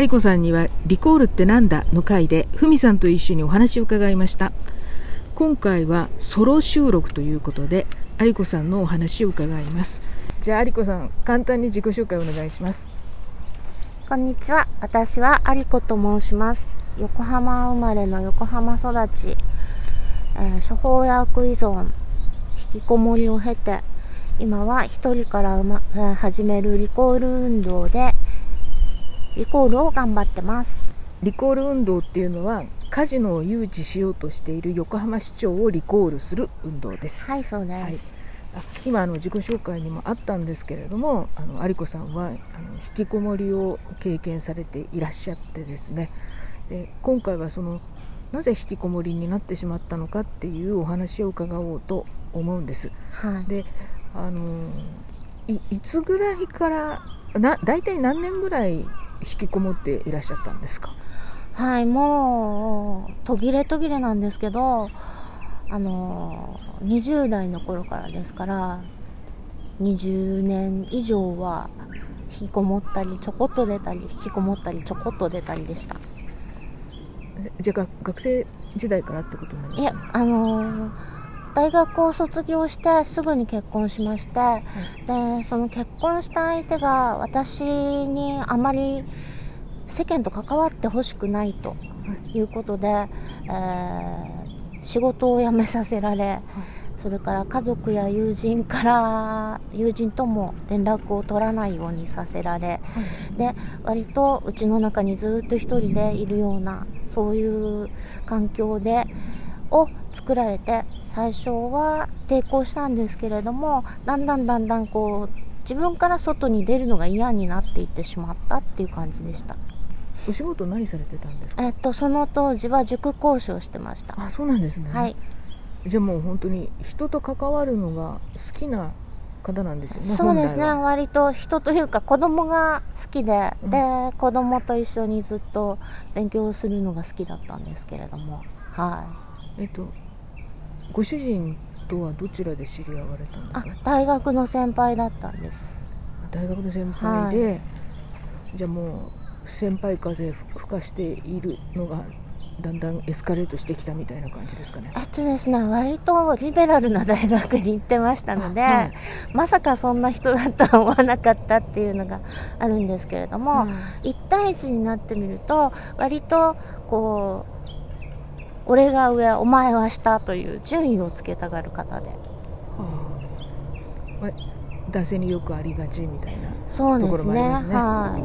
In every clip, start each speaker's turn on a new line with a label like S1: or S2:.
S1: 有子さんには「リコールってなんだ?」の回でふみさんと一緒にお話を伺いました。今回はソロ収録ということで有子さんのお話を伺います。じゃあ有子さん簡単に自己紹介お願いします。
S2: こんにちは。私は有子と申します。横浜生まれの横浜育ち、えー、処方薬依存引きこもりを経て今は一人から、ま、始めるリコール運動でリコールを頑張ってます。
S1: リコール運動っていうのはカジノを誘致しようとしている横浜市長をリコールする運動です。
S2: はいそうです、
S1: はい、今あの自己紹介にもあったんですけれどもあの有子さんはあの引きこもりを経験されていらっしゃってですね。で今回はそのなぜ引きこもりになってしまったのかっていうお話を伺おうと思うんです。
S2: はい、
S1: であのいいつぐらいからな大体何年ぐらい引きこもっていらっしゃったんですか？
S2: はいもう途切れ途切れなんですけどあの20代の頃からですから20年以上は引きこもったりちょこっと出たり引きこもったりちょこっと出たりでした。
S1: じゃあ学生時代からってことなんです
S2: か、ね、いやあのー大学を卒業してすぐに結婚しまして、はい、でその結婚した相手が私にあまり世間と関わってほしくないとい。うことで、はい、えー、仕事を辞めさせられ、はい、それから家族や友人から友人とも連絡を取らないようにさせられ、で割とうちの中にずっと1人でいるようなそういう環境で。を作られて最初は抵抗したんですけれどもだんだんだんだんこう自分から外に出るのが嫌になっていってしまったっていう感じでした。
S1: お仕事何されてたんですか？
S2: えっとその当時は塾講師をしてました。
S1: あそうなんですね。
S2: はい。
S1: じゃあもう本当に人と関わるのが好きな方なんですよね
S2: そうですね。割と人というか子供が好きで、うん、で子供と一緒にずっと勉強するのが好きだったんですけれども。はい
S1: えっとご主人とはどちらで知り合われたんですか？
S2: 大学の先輩だったんです。
S1: 大学の先輩で、はい、じゃあもう先輩風吹かしているのがだんだんエスカレートしてきたみたいな感じですかね。
S2: えっとですね、割とリベラルな大学に行ってましたので、はい、まさかそんな人だとは思わなかったっていうのがあるんですけれども、うん、1対1になってみると割とこう俺が上お前は下という順位をつけたがる方で、は
S1: あ、男性によくありがちみたいな。
S2: そうですね、ね、は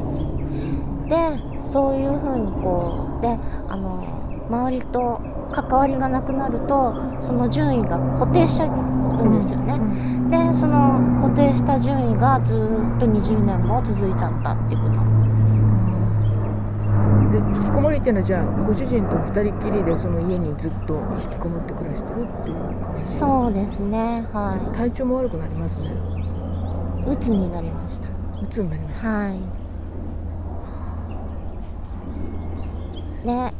S2: い。でそういうふうにこうであの周りと関わりがなくなるとその順位が固定しちゃうんですよね、うんうん、でその固定した順位がずっと20年も続いちゃったっていうこと。なんです
S1: で引きこもりっていうのはじゃあご主人と2人きりでその家にずっと引きこもって暮らしてるっていう感じ？
S2: そうですねはい。
S1: 体調も悪くなりますね。
S2: うつになりました。
S1: うつになりました
S2: はい。で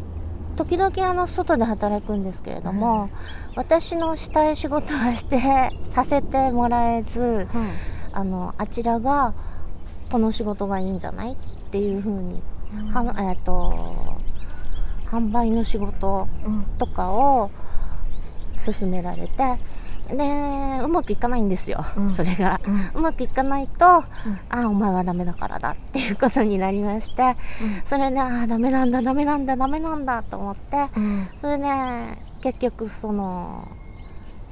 S2: 時々あの外で働くんですけれども、私のしたい仕事はしてさせてもらえず、あのあちらがこの仕事がいいんじゃない？っていうふうにはえーと、販売の仕事とかを勧められて、でうまくいかないんですよ、うん、それが、うん、うまくいかないと、うん、ああお前はダメだからだっていうことになりまして、それでああダメなんだダメなんだダメなんだと思って、それで結局その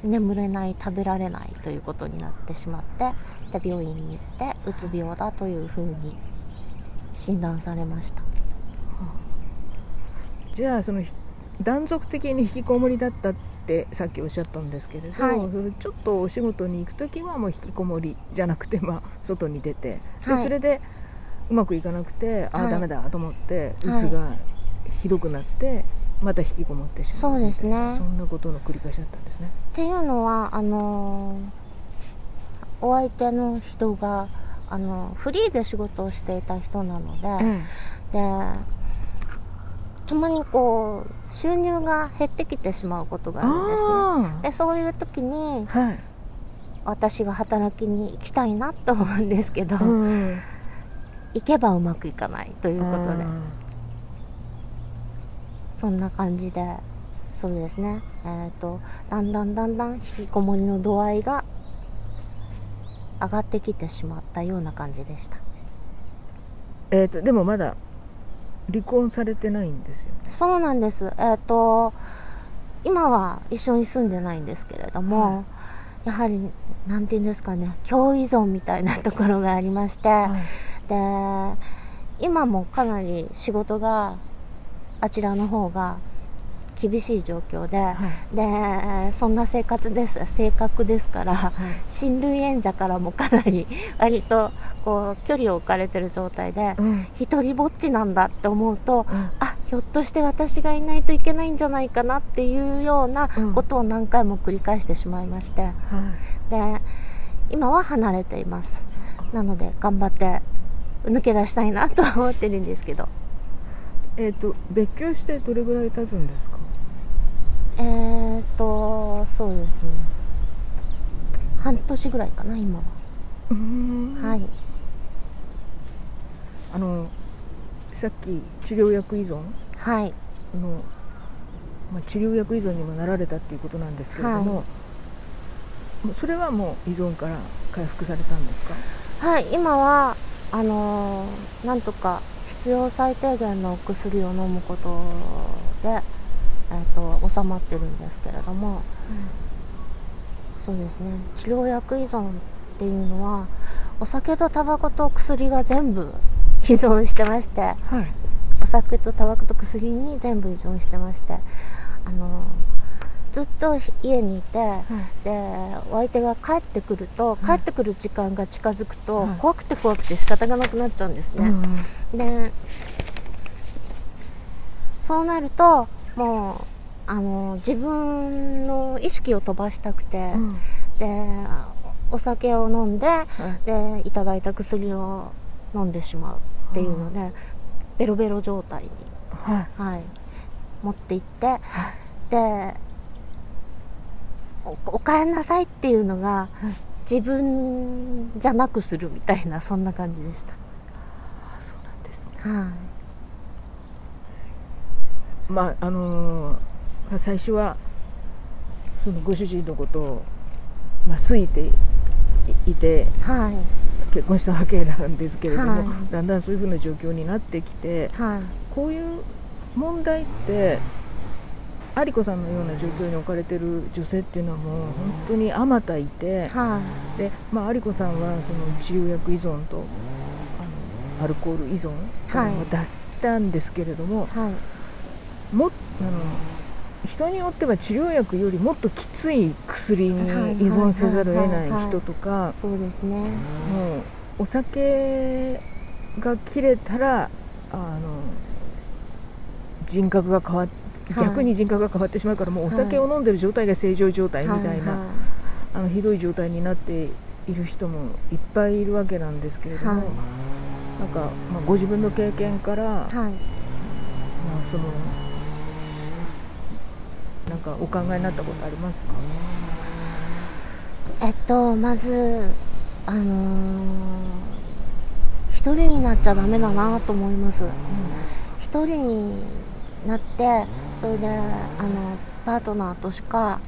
S2: 眠れない食べられないということになってしまってで病院に行ってうつ病だというふうに診断されました、は
S1: あ、じゃあその断続的に引きこもりだったってさっきおっしゃったんですけれど、はい、それちょっとお仕事に行く時はもう引きこもりじゃなくて、まあ、外に出て、はい、でそれでうまくいかなくてああ、はい、ダメだと思ってうつがひどくなってまた引きこもってしまう
S2: そうですね。
S1: そんなことの繰り返しだったんですね。
S2: っていうのはあのお相手の人があのフリーで仕事をしていた人なので、でたまにこう収入が減ってきてしまうことがあるんですね。
S1: あ
S2: でそういう時に
S1: ーはい。
S2: 私が働きに行きたいなと思うんですけど、
S1: うん
S2: 行けばうまくいかないということで。
S1: あ
S2: そんな感じでそうですね。えっ、とだんだんだんだん引きこもりの度合いが上がってきてしまったような感じでした。
S1: ーえっ、とでもまだ離婚されてないんですよ
S2: そうなんです。えっ、と今は一緒に住んでないんですけれども、やはりなんて言うんですかね共依存みたいなところがありまして、で今もかなり仕事があちらの方が厳しい状況で、でそんな生活です性格ですから、親類縁者からもかなり 割とこう距離を置かれてる状態で、
S1: うん。
S2: 一人ぼっちなんだって思うと、
S1: うん。
S2: あひょっとして私がいないといけないんじゃないかなっていうような
S1: うん。
S2: ことを何回も繰り返してしまいまして、
S1: はい。
S2: で今は離れています。なので頑張って抜け出したいなとは思ってるんですけど。
S1: えっ、と別居してどれぐらい経つんですか？
S2: えーっとそうですね。半年ぐらいかな今は、
S1: うん。
S2: はい。
S1: あのさっき治療薬依存？
S2: はい。
S1: の、まあ、治療薬依存にもなられたっていうことなんですけれども、
S2: は
S1: もうそれはもう依存から回復されたんですか？
S2: はい今はあのーなんとか必要最低限のお薬を飲むことで、えー、と収まってるんですけれどもそうですね。治療薬依存っていうのはお酒とタバコと薬が全部依存してまして
S1: はい。
S2: お酒とタバコと薬に全部依存してましてあのずっと家にいて、でお相手が帰ってくると、帰ってくる時間が近づくと、
S1: はい。
S2: 怖くて怖くて仕方がなくなっちゃうんですね、
S1: うん。
S2: でそうなるともうあの自分の意識を飛ばしたくて、
S1: うん。
S2: でお酒を飲んで、でいただいた薬を飲んでしまうっていうので、ベロベロ状態に、
S1: はい。
S2: はい、持っていって、でおお帰んなさいっていうのが、自分じゃなくするみたいなそんな感じでした。
S1: あそうなんですね。
S2: はい
S1: まああのー最初はそのご主人のことを、まあ、好いていいて
S2: はい。
S1: 結婚したわけなんですけれども、
S2: はい。
S1: だんだんそういうふうな状況になってきて
S2: はい。
S1: こういう問題って有子さんのような状況に置かれてる女性っていうのはもう本当にあまたいて
S2: は
S1: で、まあ、有子さんはその治療薬依存とあのアルコール依存
S2: はい。
S1: を出したんですけれども、
S2: いはい
S1: もあの人によっては治療薬よりもっときつい薬に依存せざるを得ない人とか
S2: そうですね。
S1: もうお酒が切れたらあの人格が変わっ
S2: はい。
S1: 逆に人格が変わってしまうからもうお酒を飲んでる状態が正常状態みたいな、あのひどい状態になっている人もいっぱいいるわけなんですけれども、
S2: はい。
S1: なんか、まあ、ご自分の経験から、ま
S2: はい。
S1: あ、そのなんかお考えになったことありますか？
S2: えっとまずあのー一人になっちゃダメだなと思います。一人になってそれであのパートナーとしか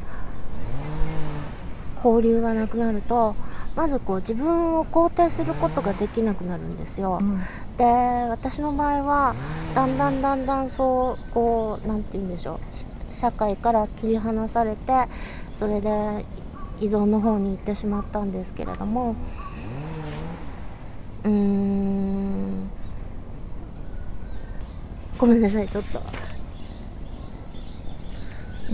S2: 交流がなくなるとまずこう自分を肯定することができなくなるんですよ、
S1: うん。
S2: で私の場合はだんだんだんだんそうこうなんて言うんでしょう。し社会から切り離されてそれで依存の方に行ってしまったんですけれどもうーん。ごめんなさいちょっと。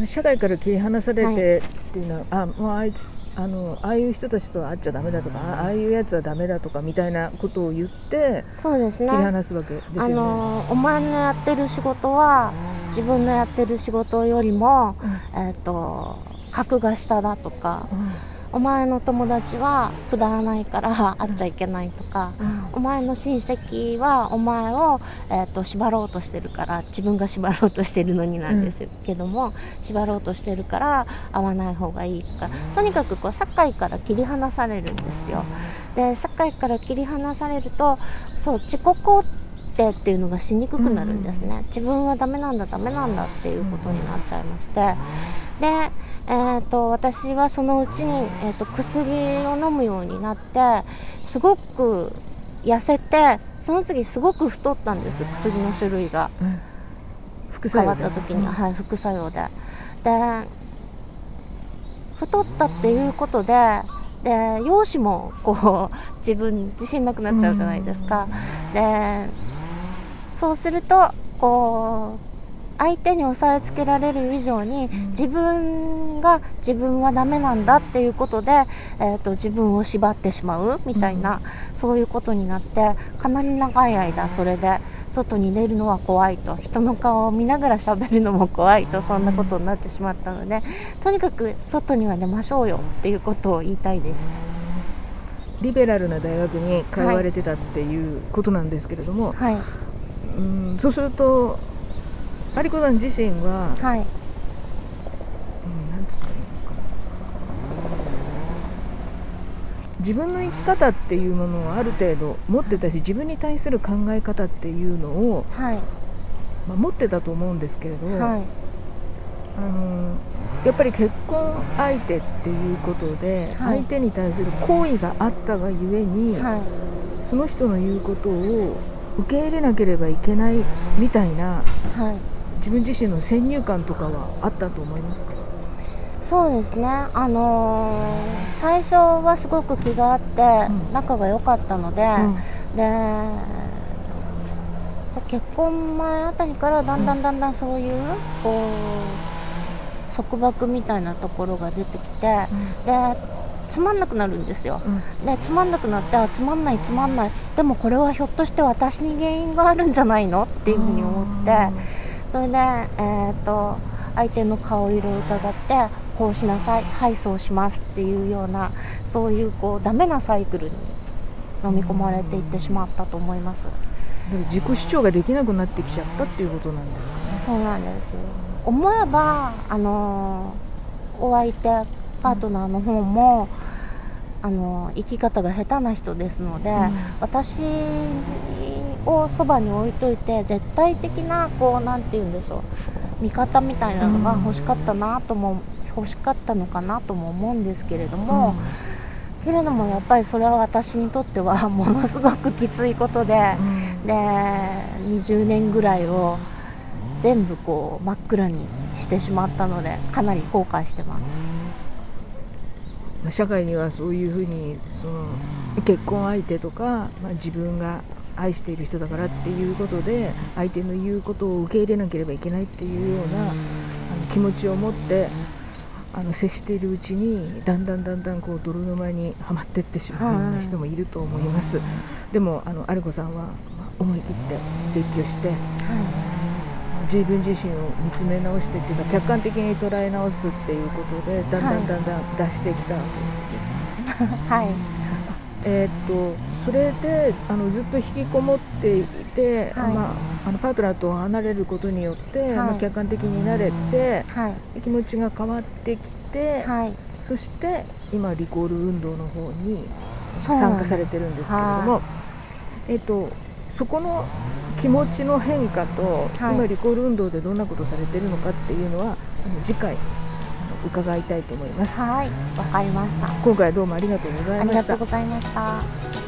S1: 社会から切り離されてっていうのは、あもうあいつあのああいう人たちとは会っちゃダメだとかあああいうやつはダメだとかみたいなことを言って
S2: そうですね。
S1: 切り離すわけですよね。
S2: あのお前のやってる仕事は自分のやってる仕事よりも、えっ、と格が下だとか、お前の友達はくだらないから会っちゃいけないとか、お前の親戚はお前を、えーと、縛ろうとしてるから自分が縛ろうとしてるのになんですけども、縛ろうとしてるから会わない方がいいとか。とにかくこう社会から切り離されるんですよ。で社会から切り離されるとそう自己肯定っていうのがしにくくなるんですね、自分はダメなんだダメなんだっていうことになっちゃいまして。でえーと、私はそのうちに、えーと、薬を飲むようになってすごく痩せてその次すごく太ったんです薬の種類が、うん、変わった時に、うん、はい副作用で。で太ったっていうことでで容姿もこう自分自信なくなっちゃうじゃないですか、でそうするとこう相手に押さえつけられる以上に自分が自分はダメなんだっていうことで、えーと、自分を縛ってしまうみたいな、うん、そういうことになってかなり長い間それで外に出るのは怖いと。人の顔を見ながら喋るのも怖いと。そんなことになってしまったのでとにかく外には出ましょうよっていうことを言いたいです。
S1: リベラルな大学に通われてたっていうことなんですけれども、はい、うんそうすると有子さん自身は、はい、うん、なんつったらいいのかな。自分の生き方っていうものをある程度持ってたし自分に対する考え方っていうのを、はい、まあ、持ってたと思うんですけれど、はい、あのやっぱり結婚相手っていうことで、相手に対する好意があったがゆえに、その人の言うことを受け入れなければいけないみたいな、はい、自分自身の先入観とかはあったと思いますか？
S2: そうですね、あのー、最初はすごく気があって、うん、仲が良かったので、うん、で結婚前あたりからだんだんだんだんそういう、こう束縛みたいなところが出てきて、でつまんなくなるんですよ、うん、でつまんなくなってあつまんないつまんない。でもこれはひょっとして私に原因があるんじゃないの？っていうふうに思って。それで、えーと、相手の顔色を伺ってこうしなさいはいそうしますっていうようなそういうこうダメなサイクルに飲み込まれていってしまったと思います。
S1: 自己主張ができなくなってきちゃったっていうことなんですかね。
S2: そうなんです。思えばあのお相手パートナーの方も、あの生き方が下手な人ですので、うん、私をそばに置いといて絶対的なこう何て言うんでしょう味方みたいなのが欲しかったなとも、欲しかったのかなとも思うんですけれども、うん、けれどもやっぱりそれは私にとっては ものすごくきついことで、うん、で20年ぐらいを全部こう真っ暗にしてしまったのでかなり後悔してます。
S1: 社会にはそういうふうにその結婚相手とか、まあ、自分が愛している人だからっていうことで相手の言うことを受け入れなければいけないっていうようなあの気持ちを持ってあの接しているうちにだんだんだんだんこう泥沼にはまっていってしまうような人もいると思います、でもあの有子さんは思い切って別居して、自分自身を見つめ直してっていうか客観的に捉え直すっていうことでだんだんだんだん出してきたわけですね。はい。えー、っとそれであのずっと引きこもっていて、はい、まあ、あのパートナーと離れることによって、はい、まあ、客観的になれて、はい、気持ちが変わってきて、そして今リコール運動の方に参加されてるんですけれども、えー、っとそこの気持ちの変化と、今リコール運動でどんなことをされてるのかっていうのは次回伺いたいと思います。
S2: はい。わかりました。
S1: 今回どうもありがとうございました。あり
S2: がとうございました